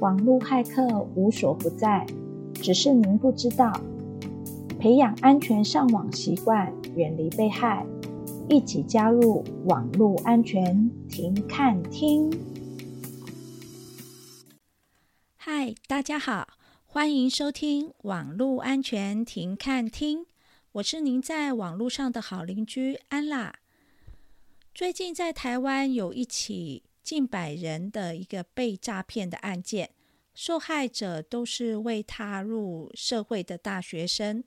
网络骇客无所不在，只是您不知道。培养安全上网习惯，远离被害，一起加入网络安全停看听。嗨，大家好，欢迎收听网络安全停看听，我是您在网络上的好邻居安啦。最近在台湾有一起近百人的一个被诈骗的案件，受害者都是未踏入社会的大学生。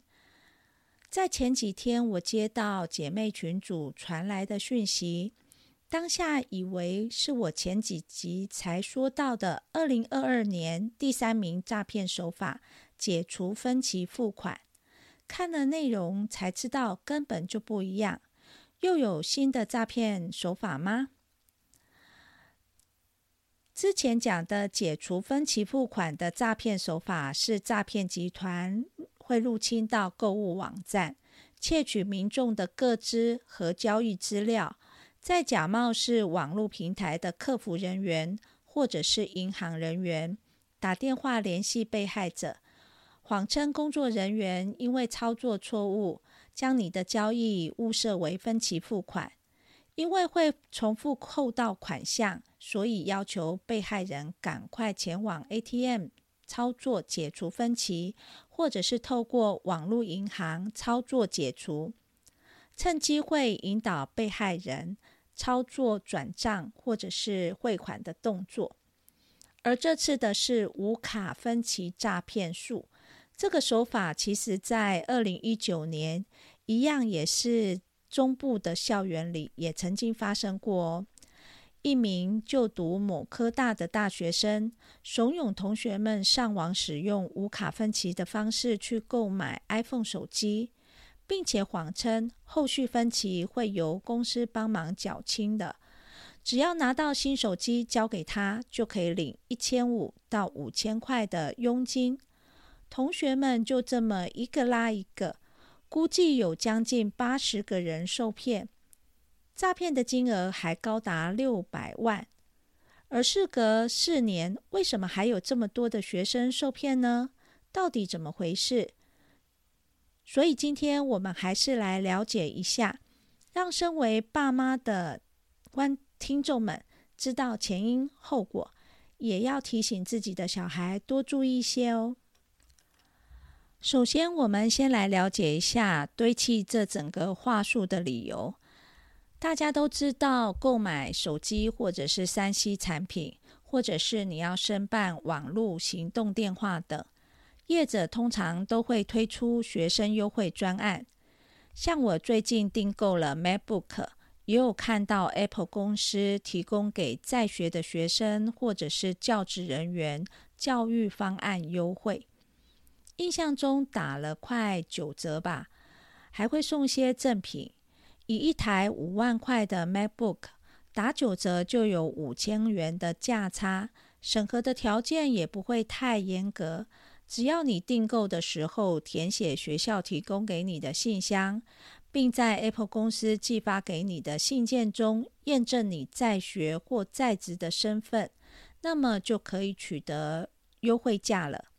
在前几天，我接到姐妹群组传来的讯息，当下以为是我前几集才说到的二零二二年第三名诈骗手法——解除分期付款。看了内容才知道根本就不一样，又有新的诈骗手法吗？之前讲的解除分期付款的诈骗手法，是诈骗集团会入侵到购物网站，窃取民众的个资和交易资料，再假冒是网络平台的客服人员或者是银行人员，打电话联系被害者，谎称工作人员因为操作错误，将你的交易误设为分期付款。因为会重复扣到款项，所以要求被害人赶快前往 ATM 操作解除分期，或者是透过网络银行操作解除，趁机会引导被害人操作转账或者是汇款的动作。而这次的是无卡分期诈骗术，这个手法其实在二零一九年一样也是。中部的校园里也曾经发生过哦，一名就读某科大的大学生，怂恿同学们上网使用无卡分期的方式去购买 iPhone 手机，并且谎称后续分期会由公司帮忙缴清的，只要拿到新手机交给他，就可以领一千五到五千块的佣金。同学们就这么一个拉一个。估计有将近八十个人受骗，诈骗的金额还高达六百万。而事隔四年，为什么还有这么多的学生受骗呢？到底怎么回事？所以今天我们还是来了解一下，让身为爸妈的观听众们知道前因后果，也要提醒自己的小孩多注意一些哦。首先，我们先来了解一下堆砌这整个话术的理由。大家都知道，购买手机或者是 3C 产品，或者是你要申办网络行动电话等，业者通常都会推出学生优惠专案。像我最近订购了 MacBook，也有看到 Apple 公司提供给在学的学生或者是教职人员教育方案优惠。印象中打了快九折吧，还会送些赠品。以一台五万块的 MacBook 打九折就有五千元的价差，审核的条件也不会太严格，只要你订购的时候填写学校提供给你的信箱，并在 Apple 公司寄发给你的信件中验证你在学或在职的身份，那么就可以取得优惠价了。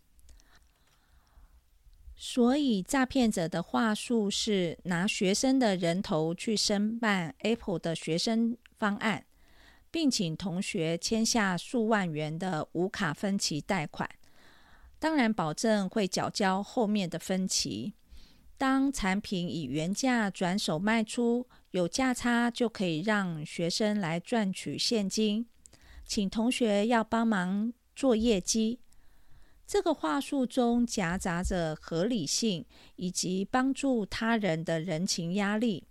所以，诈骗者的话术是拿学生的人头去申办 Apple 的学生方案，并请同学签下数万元的无卡分期贷款，当然保证会缴交后面的分期。当产品以原价转手卖出，有价差就可以让学生来赚取现金，请同学要帮忙做业绩。这个话术中夹杂着合理性以及帮助他人的人情压力。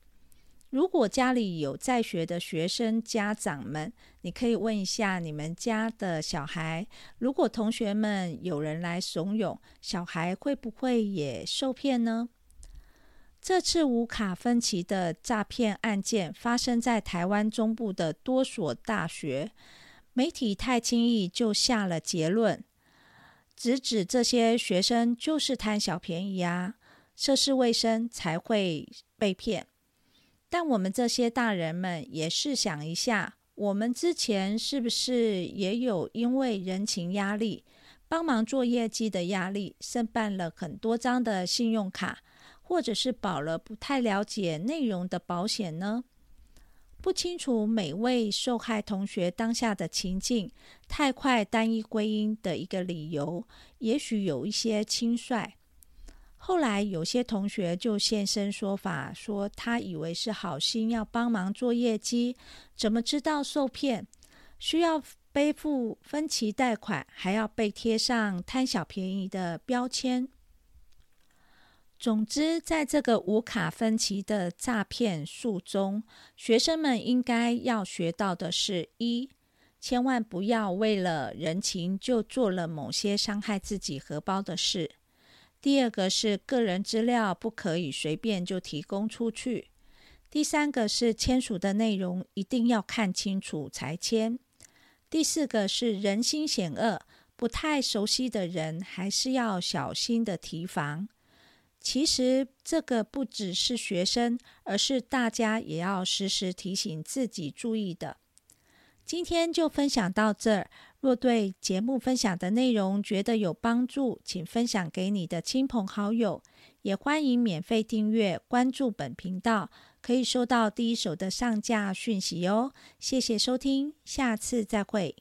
如果家里有在学的学生家长们，你可以问一下你们家的小孩：如果同学们有人来怂恿，小孩会不会也受骗呢？这次无卡分期的诈骗案件发生在台湾中部的多所大学，媒体太轻易就下了结论。直指这些学生就是贪小便宜啊，涉世未深才会被骗。但我们这些大人们也试想一下，我们之前是不是也有因为人情压力、帮忙做业绩的压力，申办了很多张的信用卡，或者是保了不太了解内容的保险呢？不清楚每位受害同学当下的情境，太快单一归因的一个理由，也许有一些轻率。后来有些同学就现身说法，说他以为是好心要帮忙做业绩，怎么知道受骗，需要背负分期贷款，还要被贴上贪小便宜的标签。总之，在这个无卡分期的诈骗术中，学生们应该要学到的是：一，千万不要为了人情就做了某些伤害自己荷包的事；第二个是个人资料不可以随便就提供出去；第三个是签署的内容一定要看清楚才签；第四个是人心险恶，不太熟悉的人还是要小心的提防。其实这个不只是学生，而是大家也要时时提醒自己注意的。今天就分享到这儿。若对节目分享的内容觉得有帮助，请分享给你的亲朋好友，也欢迎免费订阅关注本频道，可以收到第一手的上架讯息哦。谢谢收听，下次再会。